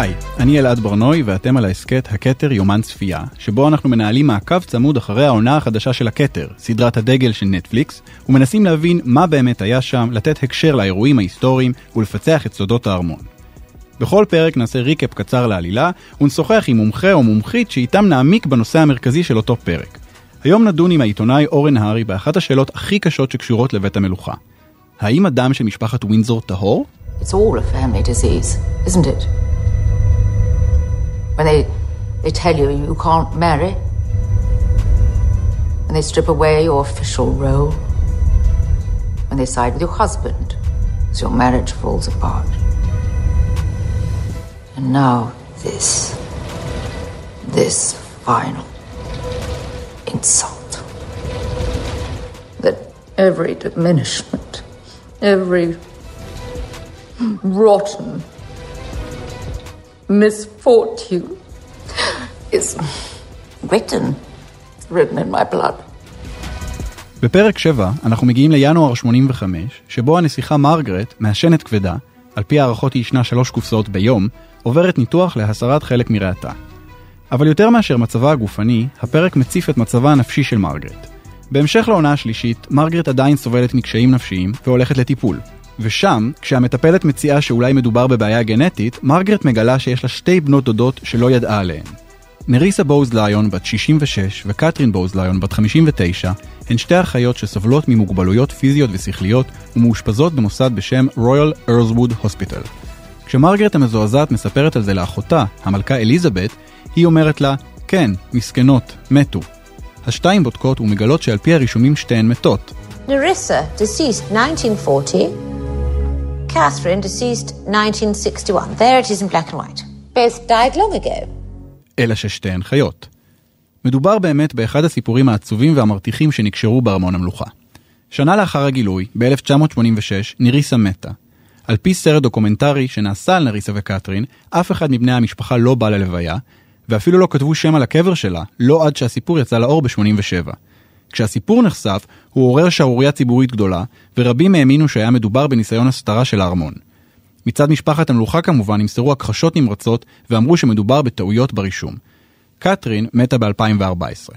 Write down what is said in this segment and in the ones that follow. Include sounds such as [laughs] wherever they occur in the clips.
היי, אני אלעד ברנוי ואתם על ההסכת הכתר יומן צפייה, שבו אנחנו מנהלים מעקב צמוד אחרי העונה החדשה של הכתר, סדרת הדגל של נטפליקס, ומנסים להבין מה באמת היה שם, לתת הקשר לאירועים ההיסטוריים ולפצח את סודות הארמון. בכל פרק נעשה ריקאפ קצר לעלילה, ונשוחח עם מומחה או מומחית שאיתם נעמיק בנושא המרכזי של אותו פרק. היום נדון עם העיתונאי אורן הארי באחת השאלות הכי קשות שקשורות לבית המלוכה. האם הדם של משפחת ווינזור טהור? It's all a family disease, isn't it? When they, they tell you you can't marry, when they strip away your official role, when they side with your husband as your marriage falls apart. And now this, this final insult. That every diminishment, every rotten misfortune is written, written in my blood. בפרק 7 אנחנו מגיעים לינואר 85, שבו הנסיכה מרגרט, מעשנת כבדה, על פי הערכות היא ישנה שלוש קופסאות ביום, עוברת ניתוח להסרת חלק מריאתה. אבל יותר מאשר מצבה הגופני, הפרק מציף את מצבה הנפשי של מרגרט. בהמשך לעונה השלישית, מרגרט עדיין סובלת מקשיים נפשיים והולכת לטיפול. ושם, כשהמטפלת מציעה שאולי מדובר בבעיה גנטית, מרגרט מגלה שיש לה שתי בנות דודות שלא ידעה עליהן. נריסה בוז ליון בת 66 וקטרין בוז ליון בת 59 הן שתי אחיות שסובלות ממוגבלויות פיזיות ושכליות ומאושפזות במוסד בשם Royal Earlswood Hospital. כשמרגרט המזועזעת מספרת על זה לאחותה, המלכה אליזבת, היא אומרת לה, כן, מסכנות, מתו. השתיים בודקות ומגלות שעל פי הרישומים שתיהן מתות. Narissa, deceased 1940. Catherine, deceased 1961. There it is in black and white. Both died long ago. אלא ששתיהן חיות. מדובר באמת באחד הסיפורים העצובים והמרתיחים שנקשרו בארמון המלוכה. שנה לאחר הגילוי, ב-1986, ניריסה מתה. על פי סרט דוקומנטרי שנעשה על נריסה וקטרין, אף אחד מבני המשפחה לא בא ללוויה, ואפילו לא כתבו שם על הקבר שלה, לא עד שהסיפור יצא לאור ב-87. כשהסיפור נחשף, הוא עורר שערורייה ציבורית גדולה, ורבים האמינו שהיה מדובר בניסיון הסתרה של הארמון. מצד משפחת המלוכה כמובן נמסרו הכחשות נמרצות ואמרו שמדובר בטעויות ברישום. קטרין מתה ב-2014.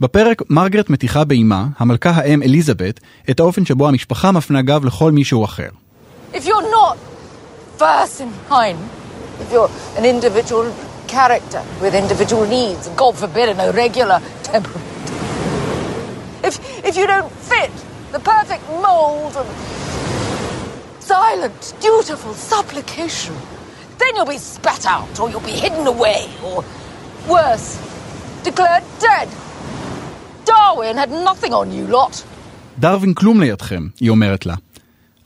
בפרק מרגרט מתיחה באימה, המלכה האם אליזבת, את האופן שבו המשפחה מפנה גב לכל מישהו אחר. If you're not first in line, if you're an individual character with individual needs, God forbid an irregular temperament, if, if you don't fit the perfect mold of silent, dutiful supplication, then you'll be spat out, or you'll be hidden away, or worse, declared dead. Darwin had nothing on you lot. דרווין כלום לידכם, היא אומרת לה.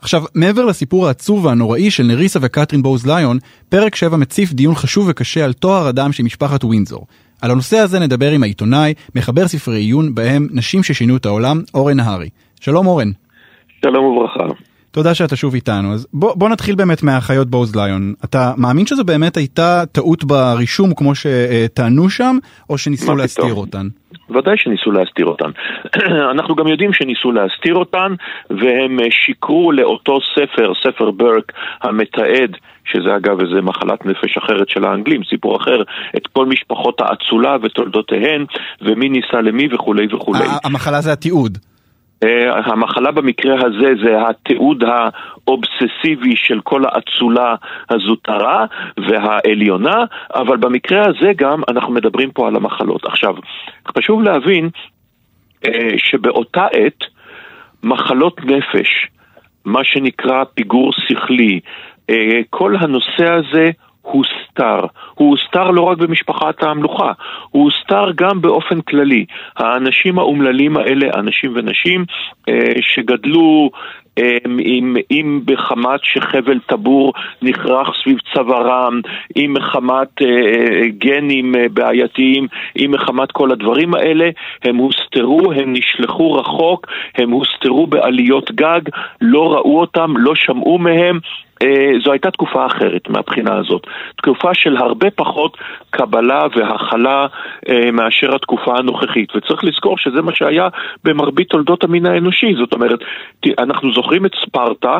עכשיו, מעבר לסיפור העצוב והנוראי של נריסה וקטרין בוז ליון, פרק 7 מציף דיון חשוב וקשה על טוהר הדם של משפחת ווינזור. על הנושא הזה נדבר עם העיתונאי, מחבר ספרי עיון בהם נשים ששינו את העולם, אורן נהרי. שלום אורן. שלום וברכה. תודה שאתה שוב איתנו. אז בוא, בוא נתחיל באמת מהאחיות בוז ליון. אתה מאמין שזו באמת הייתה טעות ברישום כמו שטענו שם, או שניסו להסתיר פתאום? אותן? ודאי שניסו להסתיר אותן. [clears throat] אנחנו גם יודעים שניסו להסתיר אותן, והם אה, שיקרו לאותו ספר, ספר ברק, המתעד, שזה אגב איזה מחלת נפש אחרת של האנגלים, סיפור אחר, את כל משפחות האצולה ותולדותיהן, ומי ניסה למי וכולי וכולי. המחלה זה התיעוד. אה, המחלה במקרה הזה זה התיעוד האובססיבי של כל האצולה הזוטרה והעליונה, אבל במקרה הזה גם אנחנו מדברים פה על המחלות. עכשיו, חשוב להבין אה, שבאותה עת מחלות נפש, מה שנקרא פיגור שכלי, אה, כל הנושא הזה הוסתר. הוא הוסתר לא רק במשפחת המלוכה, הוא הוסתר גם באופן כללי. האנשים האומללים האלה, אנשים ונשים אה, שגדלו אה, אם, אם בחמת שחבל טבור נכרך סביב צווארם, אם מחמת אה, אה, גנים אה, בעייתיים, אם מחמת כל הדברים האלה, הם הוסתרו, הם נשלחו רחוק, הם הוסתרו בעליות גג, לא ראו אותם, לא שמעו מהם. אה, זו הייתה תקופה אחרת מהבחינה הזאת. תקופה של הרבה פחות קבלה והכלה אה, מאשר התקופה הנוכחית. וצריך לזכור שזה מה שהיה במרבית תולדות המין האנושי. זאת אומרת, אנחנו זוכרים את ספרטה.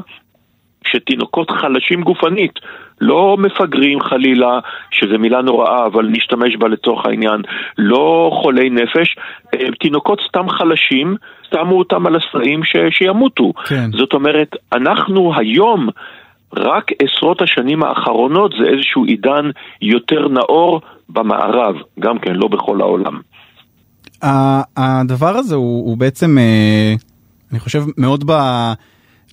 שתינוקות חלשים גופנית, לא מפגרים חלילה, שזו מילה נוראה, אבל נשתמש בה לצורך העניין, לא חולי נפש, תינוקות סתם חלשים, שמו אותם על הסרעים ש- שימותו. כן. זאת אומרת, אנחנו היום, רק עשרות השנים האחרונות זה איזשהו עידן יותר נאור במערב, גם כן, לא בכל העולם. הדבר הזה הוא, הוא בעצם, אה, אני חושב, מאוד ב...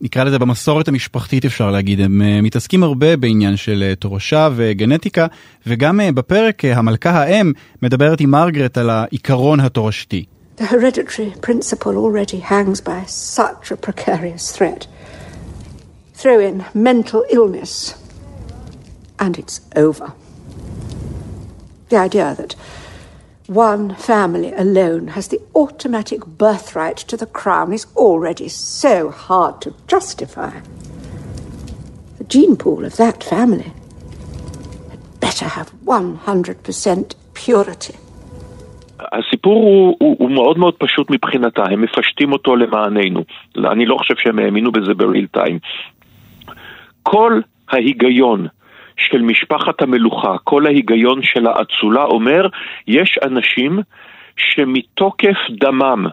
נקרא לזה במסורת המשפחתית אפשר להגיד, הם אה, מתעסקים הרבה בעניין של אה, תורשה וגנטיקה, וגם בפרק המלכה האם מדברת עם מרגרט על העיקרון התורשתי. The hereditary principle already hangs by such a precarious thread. Throw in mental illness, and it's over. The idea that one family alone has the automatic birthright to the crown is already so hard to justify. The gene pool of that family had better have 100% purity. הסיפור הוא, הוא, הוא מאוד מאוד פשוט מבחינתה, הם מפשטים אותו למעננו. אני לא חושב שהם האמינו בזה בריל טיים. כל ההיגיון של משפחת המלוכה, כל ההיגיון של האצולה אומר, יש אנשים שמתוקף דמם,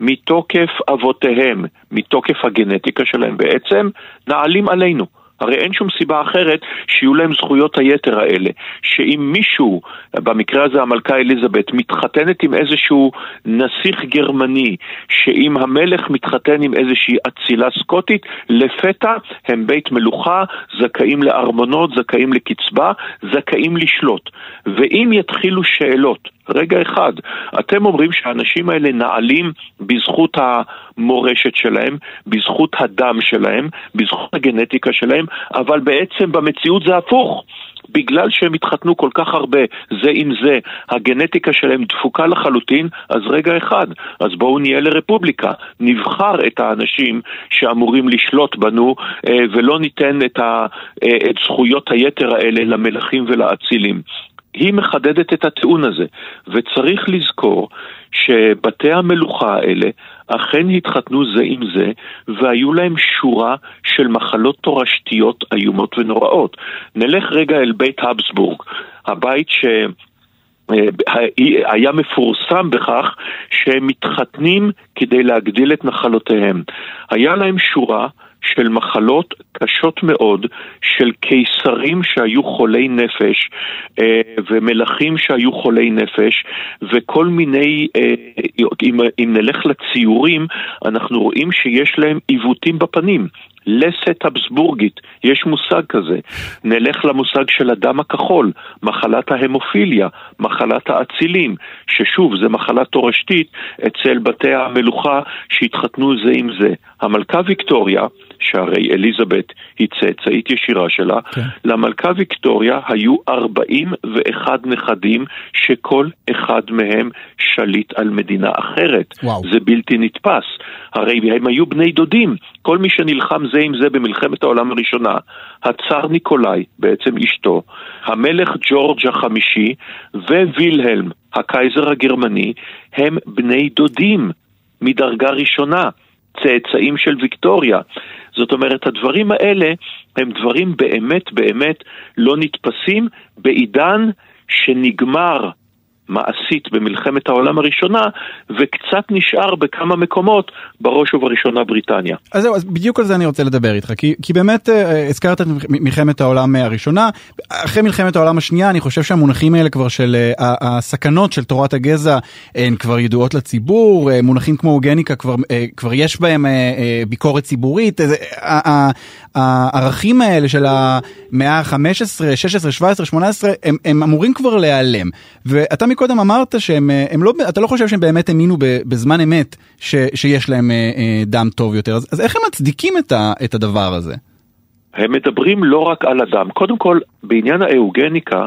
מתוקף אבותיהם, מתוקף הגנטיקה שלהם בעצם, נעלים עלינו. הרי אין שום סיבה אחרת שיהיו להם זכויות היתר האלה. שאם מישהו, במקרה הזה המלכה אליזבת, מתחתנת עם איזשהו נסיך גרמני, שאם המלך מתחתן עם איזושהי אצילה סקוטית, לפתע הם בית מלוכה, זכאים לארמונות, זכאים לקצבה, זכאים לשלוט. ואם יתחילו שאלות, רגע אחד, אתם אומרים שהאנשים האלה נעלים בזכות המורשת שלהם, בזכות הדם שלהם, בזכות הגנטיקה שלהם, אבל בעצם במציאות זה הפוך. בגלל שהם התחתנו כל כך הרבה זה עם זה, הגנטיקה שלהם דפוקה לחלוטין, אז רגע אחד, אז בואו נהיה לרפובליקה, נבחר את האנשים שאמורים לשלוט בנו אה, ולא ניתן את, ה, אה, את זכויות היתר האלה למלכים ולאצילים. היא מחדדת את הטיעון הזה, וצריך לזכור שבתי המלוכה האלה אכן התחתנו זה עם זה, והיו להם שורה של מחלות תורשתיות איומות ונוראות. נלך רגע אל בית הבסבורג, הבית ש... אה, היה מפורסם בכך שהם מתחתנים כדי להגדיל את נחלותיהם. היה להם שורה של מחלות קשות מאוד, של קיסרים שהיו חולי נפש, אה, ומלכים שהיו חולי נפש, וכל מיני, אה, אם, נלך לציורים, אנחנו רואים שיש להם עיוותים בפנים. לסת הבסבורגית, יש מושג כזה. נלך למושג של הדם הכחול, מחלת ההמופיליה, מחלת האצילים, ששוב, זה מחלה תורשתית אצל בתי המלוכה שהתחתנו זה עם זה. המלכה ויקטוריה, שהרי אליזבת היא צאצאית ישירה שלה, כן. למלכה ויקטוריה היו 41 נכדים שכל אחד מהם שליט על מדינה אחרת. וואו. זה בלתי נתפס. הרי הם היו בני דודים. כל מי שנלחם זה עם זה במלחמת העולם הראשונה, הצאר ניקולאי, בעצם אשתו, המלך ג'ורג' החמישי ווילהלם, הקייזר הגרמני, הם בני דודים מדרגה ראשונה. צאצאים של ויקטוריה. זאת אומרת, הדברים האלה הם דברים באמת באמת לא נתפסים בעידן שנגמר מעשית במלחמת העולם הראשונה, וקצת נשאר בכמה מקומות, בראש ובראשונה בריטניה. אז זהו, אז בדיוק על זה אני רוצה לדבר איתך, כי, כי באמת אה, הזכרת את מלחמת העולם הראשונה, אחרי מלחמת העולם השנייה אני חושב שהמונחים האלה כבר של אה, הסכנות של תורת הגזע הן כבר ידועות לציבור, אה, מונחים כמו אוגניקה כבר, אה, כבר יש בהם אה, אה, ביקורת ציבורית, אה, הערכים האלה של המאה ה-15, 16, 17, 18, הם, הם אמורים כבר להיעלם. ואתה מקודם אמרת שהם, לא, אתה לא חושב שהם באמת האמינו בזמן אמת ש, שיש להם אה, אה, דם טוב יותר, אז, אז איך הם מצדיקים את, ה, את הדבר הזה? הם מדברים לא רק על הדם. קודם כל, בעניין האהוגניקה,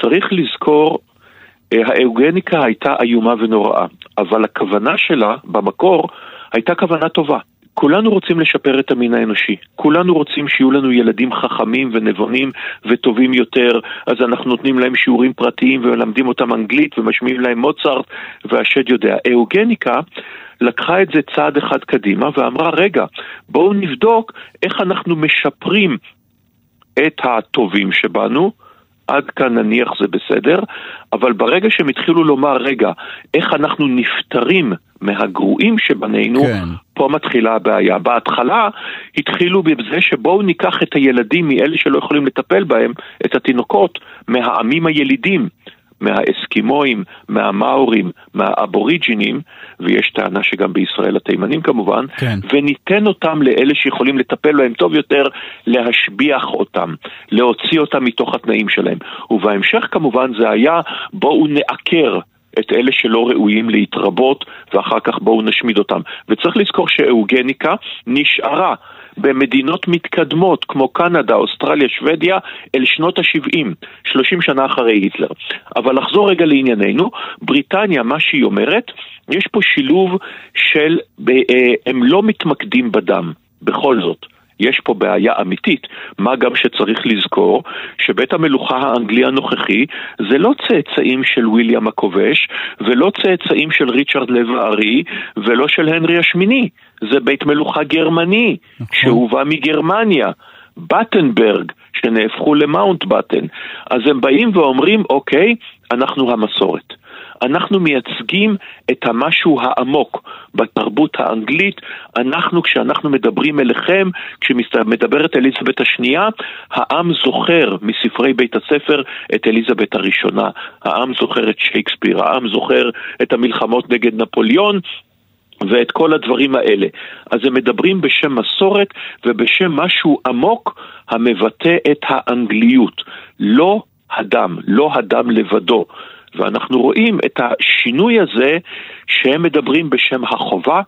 צריך לזכור, אה, האהוגניקה הייתה איומה ונוראה, אבל הכוונה שלה במקור הייתה כוונה טובה. כולנו רוצים לשפר את המין האנושי. כולנו רוצים שיהיו לנו ילדים חכמים ונבונים וטובים יותר, אז אנחנו נותנים להם שיעורים פרטיים ומלמדים אותם אנגלית ומשמיעים להם מוצרט, והשד יודע. אהוגניקה לקחה את זה צעד אחד קדימה ואמרה, רגע, בואו נבדוק איך אנחנו משפרים את הטובים שבנו, עד כאן נניח זה בסדר, אבל ברגע שהם התחילו לומר, רגע, איך אנחנו נפטרים מהגרועים שבנינו, כן. פה מתחילה הבעיה. בהתחלה התחילו בזה שבואו ניקח את הילדים מאלה שלא יכולים לטפל בהם, את התינוקות, מהעמים הילידים. מהאסקימואים, מהמאורים, מהאבוריג'ינים, ויש טענה שגם בישראל התימנים כמובן, כן. וניתן אותם לאלה שיכולים לטפל בהם טוב יותר, להשביח אותם, להוציא אותם מתוך התנאים שלהם. ובהמשך כמובן זה היה בואו נעקר את אלה שלא ראויים להתרבות, ואחר כך בואו נשמיד אותם. וצריך לזכור שאהוגניקה נשארה במדינות מתקדמות כמו קנדה, אוסטרליה, שוודיה, אל שנות ה-70, 30 שנה אחרי היטלר. אבל לחזור רגע לענייננו, בריטניה, מה שהיא אומרת, יש פה שילוב של, אה, הם לא מתמקדים בדם, בכל זאת. יש פה בעיה אמיתית, מה גם שצריך לזכור שבית המלוכה האנגלי הנוכחי זה לא צאצאים של ויליאם הכובש ולא צאצאים של ריצ'רד לב הארי ולא של הנרי השמיני, זה בית מלוכה גרמני נכון. שהובא מגרמניה. בטנברג, שנהפכו למאונט בטן. אז הם באים ואומרים, אוקיי, אנחנו המסורת. אנחנו מייצגים את המשהו העמוק בתרבות האנגלית. אנחנו, כשאנחנו מדברים אליכם, כשמדברת אליזבת השנייה, העם זוכר מספרי בית הספר את אליזבת הראשונה. העם זוכר את שייקספיר, העם זוכר את המלחמות נגד נפוליאון, ואת כל הדברים האלה. אז הם מדברים בשם מסורת ובשם משהו עמוק המבטא את האנגליות. לא הדם, לא הדם לבדו. ואנחנו רואים את השינוי הזה שהם מדברים בשם החובה.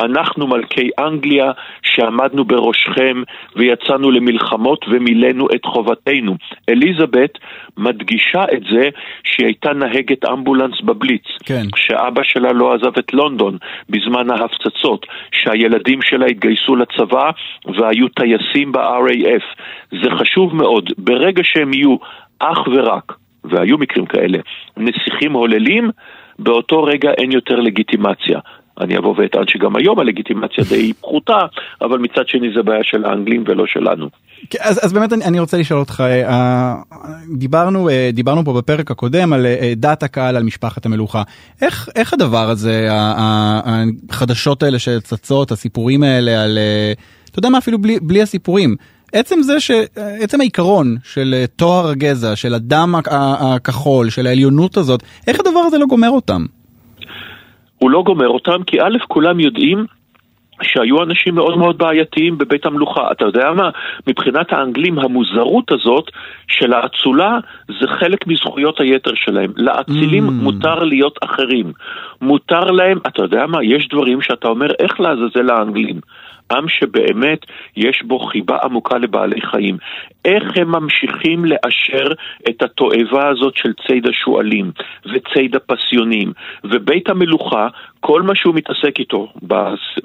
אנחנו מלכי אנגליה שעמדנו בראשכם ויצאנו למלחמות ומילאנו את חובתנו. אליזבת מדגישה את זה שהיא הייתה נהגת אמבולנס בבליץ. כן. שאבא שלה לא עזב את לונדון בזמן ההפצצות, שהילדים שלה התגייסו לצבא והיו טייסים ב-RAF. זה חשוב מאוד. ברגע שהם יהיו אך ורק והיו מקרים כאלה, נסיכים הוללים, באותו רגע אין יותר לגיטימציה. אני אבוא ואטען שגם היום הלגיטימציה די פחותה, אבל מצד שני זה בעיה של האנגלים ולא שלנו. כן, אז, אז באמת אני, אני רוצה לשאול אותך, אה, דיברנו, אה, דיברנו פה בפרק הקודם על אה, דעת הקהל על משפחת המלוכה. איך, איך הדבר הזה, החדשות האלה שצצות, הסיפורים האלה על, אתה יודע מה, אפילו בלי, בלי הסיפורים, עצם זה ש... עצם העיקרון של אה, טוהר הגזע, של הדם הכחול, של העליונות הזאת, איך הדבר הזה לא גומר אותם? הוא לא גומר אותם כי א', כולם יודעים שהיו אנשים מאוד מאוד בעייתיים בבית המלוכה. אתה יודע מה? מבחינת האנגלים המוזרות הזאת של האצולה זה חלק מזכויות היתר שלהם. לאצילים mm. מותר להיות אחרים. מותר להם, אתה יודע מה? יש דברים שאתה אומר איך לעזאזל האנגלים. עם שבאמת יש בו חיבה עמוקה לבעלי חיים. איך הם ממשיכים לאשר את התועבה הזאת של ציד השועלים וציד הפסיונים ובית המלוכה, כל מה שהוא מתעסק איתו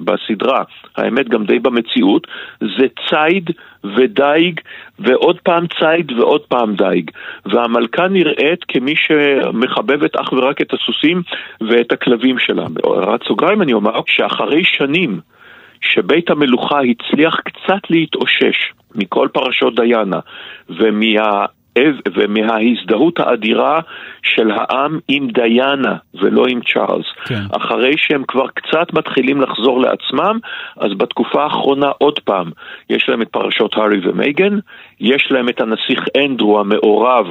בסדרה, האמת גם די במציאות, זה ציד ודייג ועוד פעם ציד ועוד פעם דייג. והמלכה נראית כמי שמחבבת אך ורק את הסוסים ואת הכלבים שלה. בהערת סוגריים אני אומר שאחרי שנים שבית המלוכה הצליח קצת להתאושש מכל פרשות דיאנה ומה... ומההזדהות האדירה של העם עם דיאנה ולא עם צ'ארלס. כן. אחרי שהם כבר קצת מתחילים לחזור לעצמם, אז בתקופה האחרונה עוד פעם, יש להם את פרשות הארי ומייגן, יש להם את הנסיך אנדרו המעורב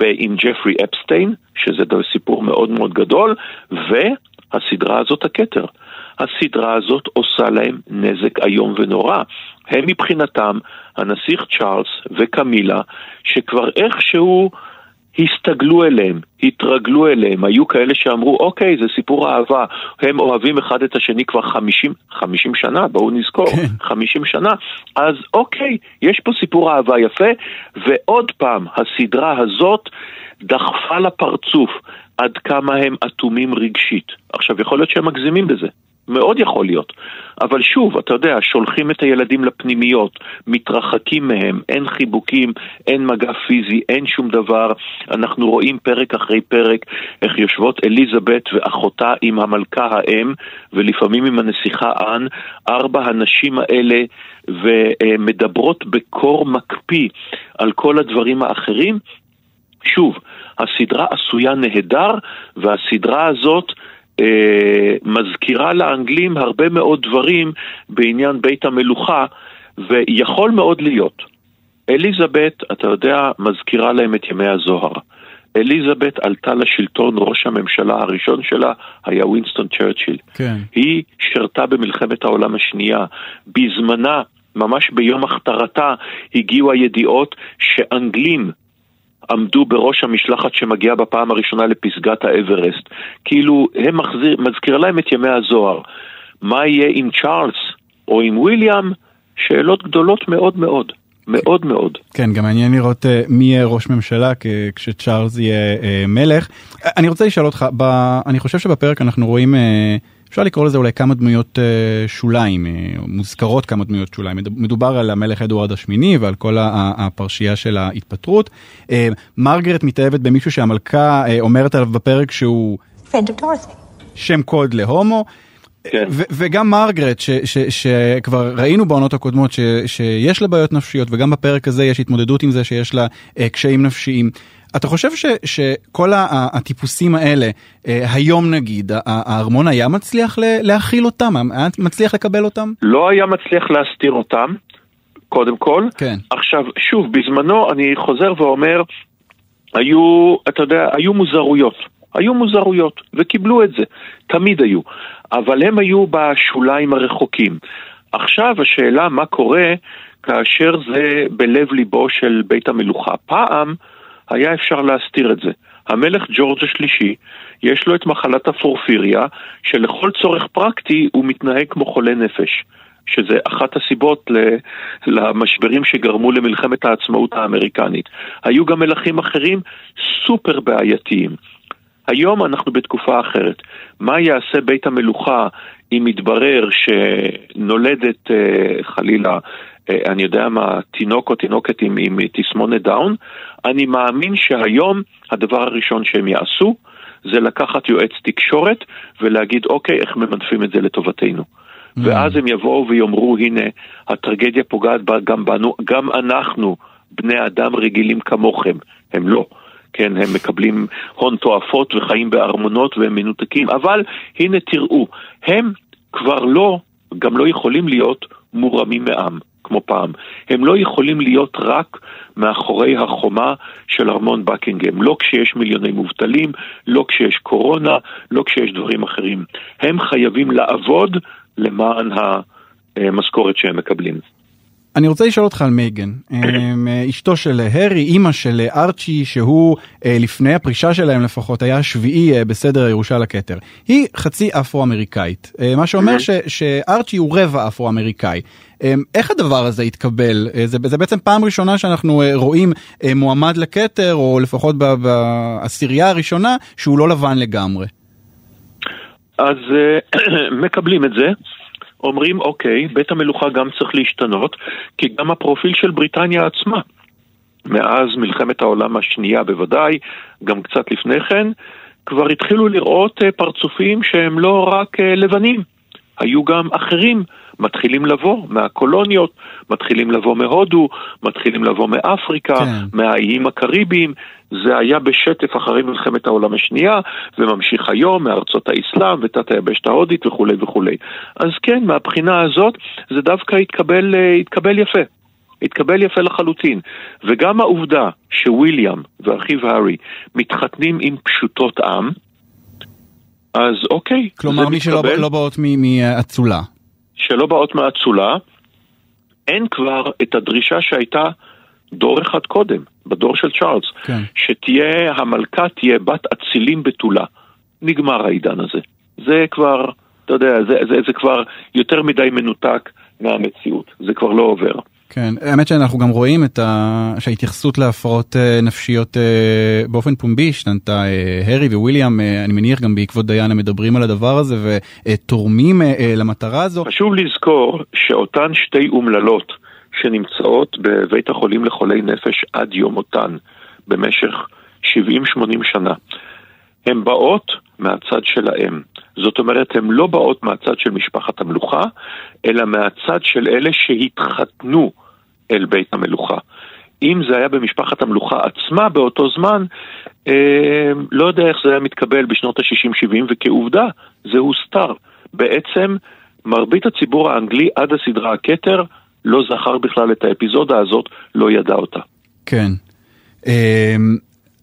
עם ג'פרי אפסטיין, שזה סיפור מאוד מאוד גדול, והסדרה הזאת הכתר. הסדרה הזאת עושה להם נזק איום ונורא. הם מבחינתם, הנסיך צ'ארלס וקמילה, שכבר איכשהו הסתגלו אליהם, התרגלו אליהם, היו כאלה שאמרו, אוקיי, זה סיפור אהבה, הם אוהבים אחד את השני כבר חמישים, חמישים שנה, בואו נזכור, כן. חמישים שנה, אז אוקיי, יש פה סיפור אהבה יפה, ועוד פעם, הסדרה הזאת דחפה לפרצוף עד כמה הם אטומים רגשית. עכשיו, יכול להיות שהם מגזימים בזה. מאוד יכול להיות. אבל שוב, אתה יודע, שולחים את הילדים לפנימיות, מתרחקים מהם, אין חיבוקים, אין מגע פיזי, אין שום דבר. אנחנו רואים פרק אחרי פרק איך יושבות אליזבת ואחותה עם המלכה האם, ולפעמים עם הנסיכה אן, ארבע הנשים האלה, ומדברות בקור מקפיא על כל הדברים האחרים. שוב, הסדרה עשויה נהדר, והסדרה הזאת אה, מזכירה לאנגלים הרבה מאוד דברים בעניין בית המלוכה, ויכול מאוד להיות. אליזבת, אתה יודע, מזכירה להם את ימי הזוהר. אליזבת עלתה לשלטון, ראש הממשלה הראשון שלה היה וינסטון צ'רצ'יל. כן. היא שירתה במלחמת העולם השנייה. בזמנה, ממש ביום הכתרתה, הגיעו הידיעות שאנגלים עמדו בראש המשלחת שמגיעה בפעם הראשונה לפסגת האברסט. כאילו, הם מחזיר, מזכיר להם את ימי הזוהר. מה יהיה עם צ'ארלס או עם וויליאם? שאלות גדולות מאוד מאוד. מאוד מאוד. כן, גם מעניין לראות uh, מי יהיה ראש ממשלה כשצ'ארלס יהיה uh, מלך. אני רוצה לשאול אותך, ב, אני חושב שבפרק אנחנו רואים... אפשר לקרוא לזה אולי כמה דמויות uh, שוליים, uh, מוזכרות כמה דמויות שוליים. מדובר על המלך אדוארד השמיני ועל כל הפרשייה של ההתפטרות. Uh, מרגרט מתאהבת במישהו שהמלכה אומרת עליו בפרק שהוא... שם קוד להומו. כן. וגם מרגרט, שכבר ראינו בעונות הקודמות ש, שיש לה בעיות נפשיות, וגם בפרק הזה יש התמודדות עם זה שיש לה uh, קשיים נפשיים. אתה חושב ש, שכל הטיפוסים האלה, אה, היום נגיד, הארמון היה מצליח להכיל אותם? היה מצליח לקבל אותם? לא היה מצליח להסתיר אותם, קודם כל. כן. עכשיו, שוב, בזמנו, אני חוזר ואומר, היו, אתה יודע, היו מוזרויות. היו מוזרויות, וקיבלו את זה. תמיד היו. אבל הם היו בשוליים הרחוקים. עכשיו השאלה מה קורה כאשר זה בלב ליבו של בית המלוכה. פעם, היה אפשר להסתיר את זה. המלך ג'ורג' השלישי, יש לו את מחלת הפורפיריה, שלכל צורך פרקטי הוא מתנהג כמו חולה נפש. שזה אחת הסיבות למשברים שגרמו למלחמת העצמאות האמריקנית. היו גם מלכים אחרים סופר בעייתיים. היום אנחנו בתקופה אחרת. מה יעשה בית המלוכה אם יתברר שנולדת אה, חלילה אני יודע מה, תינוק או תינוקת עם, עם תסמונת דאון, אני מאמין שהיום הדבר הראשון שהם יעשו זה לקחת יועץ תקשורת ולהגיד אוקיי, איך ממנפים את זה לטובתנו. Mm. ואז הם יבואו ויאמרו, הנה, הטרגדיה פוגעת גם בנו, גם אנחנו, בני אדם רגילים כמוכם, הם לא. כן, הם מקבלים הון תועפות וחיים בארמונות והם מנותקים, אבל הנה תראו, הם כבר לא, גם לא יכולים להיות מורמים מעם. כמו פעם. הם לא יכולים להיות רק מאחורי החומה של ארמון בקינגהם, לא כשיש מיליוני מובטלים, לא כשיש קורונה, לא כשיש דברים אחרים. הם חייבים לעבוד למען המשכורת שהם מקבלים. אני רוצה לשאול אותך על מייגן, אמ, אשתו של הרי, אימא של ארצ'י, שהוא אה, לפני הפרישה שלהם לפחות היה שביעי אה, בסדר הירושה לכתר. היא חצי אפרו-אמריקאית, אה, מה שאומר ש, שארצ'י הוא רבע אפרו-אמריקאי. אמ, איך הדבר הזה התקבל? זה, זה בעצם פעם ראשונה שאנחנו רואים מועמד לכתר, או לפחות בעשירייה הראשונה, שהוא לא לבן לגמרי. אז [clears throat] מקבלים את זה. אומרים, אוקיי, בית המלוכה גם צריך להשתנות, כי גם הפרופיל של בריטניה עצמה, מאז מלחמת העולם השנייה בוודאי, גם קצת לפני כן, כבר התחילו לראות אה, פרצופים שהם לא רק אה, לבנים, היו גם אחרים. מתחילים לבוא מהקולוניות, מתחילים לבוא מהודו, מתחילים לבוא מאפריקה, כן. מהאיים הקריביים. זה היה בשטף אחרי מלחמת העולם השנייה, וממשיך היום מארצות האסלאם ותת היבשת ההודית וכולי וכולי. אז כן, מהבחינה הזאת זה דווקא התקבל, אה, התקבל יפה. התקבל יפה לחלוטין. וגם העובדה שוויליאם ואחיו הארי מתחתנים עם פשוטות עם, אז אוקיי. כלומר, מי שלא לא באות מאצולה. שלא באות מאצולה, אין כבר את הדרישה שהייתה דור אחד קודם, בדור של צ'ארלס, כן. שתהיה, המלכה תהיה בת אצילים בתולה. נגמר העידן הזה. זה כבר, אתה יודע, זה, זה, זה כבר יותר מדי מנותק מהמציאות, זה כבר לא עובר. כן, האמת שאנחנו גם רואים את ה... שההתייחסות להפרעות אה, נפשיות אה, באופן פומבי השתנתה. הארי וויליאם, אני מניח גם בעקבות דיאנה מדברים על הדבר הזה ותורמים למטרה הזו. חשוב לזכור שאותן שתי אומללות שנמצאות בבית החולים לחולי נפש עד יום מותן במשך 70-80 שנה, הן באות מהצד שלהם. זאת אומרת, הן לא באות מהצד של משפחת המלוכה, אלא מהצד של אלה שהתחתנו אל בית המלוכה. אם זה היה במשפחת המלוכה עצמה באותו זמן, אה, לא יודע איך זה היה מתקבל בשנות ה-60-70, וכעובדה, זה הוסתר. בעצם, מרבית הציבור האנגלי עד הסדרה הכתר לא זכר בכלל את האפיזודה הזאת, לא ידע אותה. כן. אה,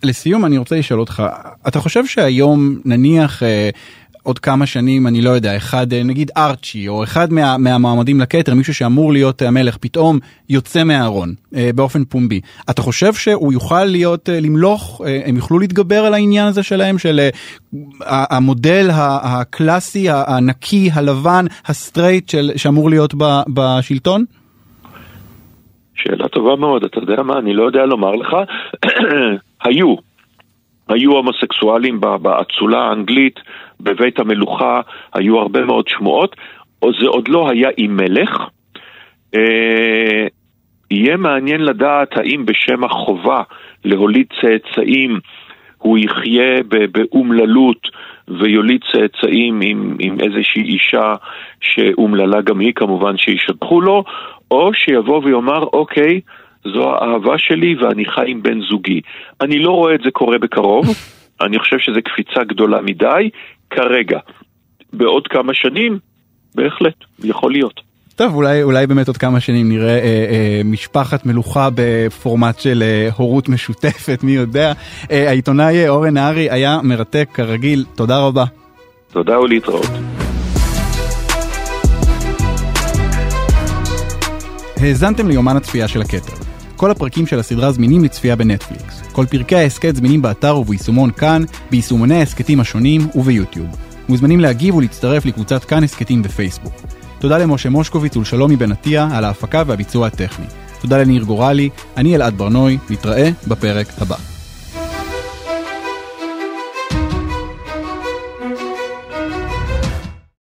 לסיום אני רוצה לשאול אותך, אתה חושב שהיום נניח אה, עוד כמה שנים, אני לא יודע, אחד, אה, נגיד ארצ'י, או אחד מה, מהמועמדים לכתר, מישהו שאמור להיות המלך, פתאום יוצא מהארון אה, באופן פומבי. אתה חושב שהוא יוכל להיות, אה, למלוך, אה, הם יוכלו להתגבר על העניין הזה שלהם, של אה, המודל הקלאסי, הנקי, הלבן, הסטרייט, של, שאמור להיות ב, בשלטון? שאלה טובה מאוד, אתה יודע מה, אני לא יודע לומר לך. [clears throat] היו, היו הומוסקסואלים באצולה האנגלית, בבית המלוכה, היו הרבה מאוד שמועות, זה עוד לא היה עם מלך. אה, יהיה מעניין לדעת האם בשם החובה להוליד צאצאים הוא יחיה באומללות ויוליד צאצאים עם, עם איזושהי אישה שאומללה גם היא כמובן שישבחו לו, או שיבוא ויאמר אוקיי, זו האהבה שלי ואני חי עם בן זוגי. אני לא רואה את זה קורה בקרוב, [laughs] אני חושב שזו קפיצה גדולה מדי, כרגע. בעוד כמה שנים, בהחלט, יכול להיות. טוב, אולי, אולי באמת עוד כמה שנים נראה אה, אה, משפחת מלוכה בפורמט של אה, הורות משותפת, מי יודע. אה, העיתונאי אורן נהרי היה מרתק כרגיל, תודה רבה. תודה ולהתראות. האזנתם ליומן הצפייה של הכתר. כל הפרקים של הסדרה זמינים לצפייה בנטפליקס. כל פרקי ההסכת זמינים באתר וביישומון כאן, ביישומוני ההסכתים השונים וביוטיוב. מוזמנים להגיב ולהצטרף לקבוצת כאן הסכתים בפייסבוק. תודה למשה מושקוביץ ולשלומי בן עטיה על ההפקה והביצוע הטכני. תודה לניר גורלי, אני אלעד ברנוי, נתראה בפרק הבא.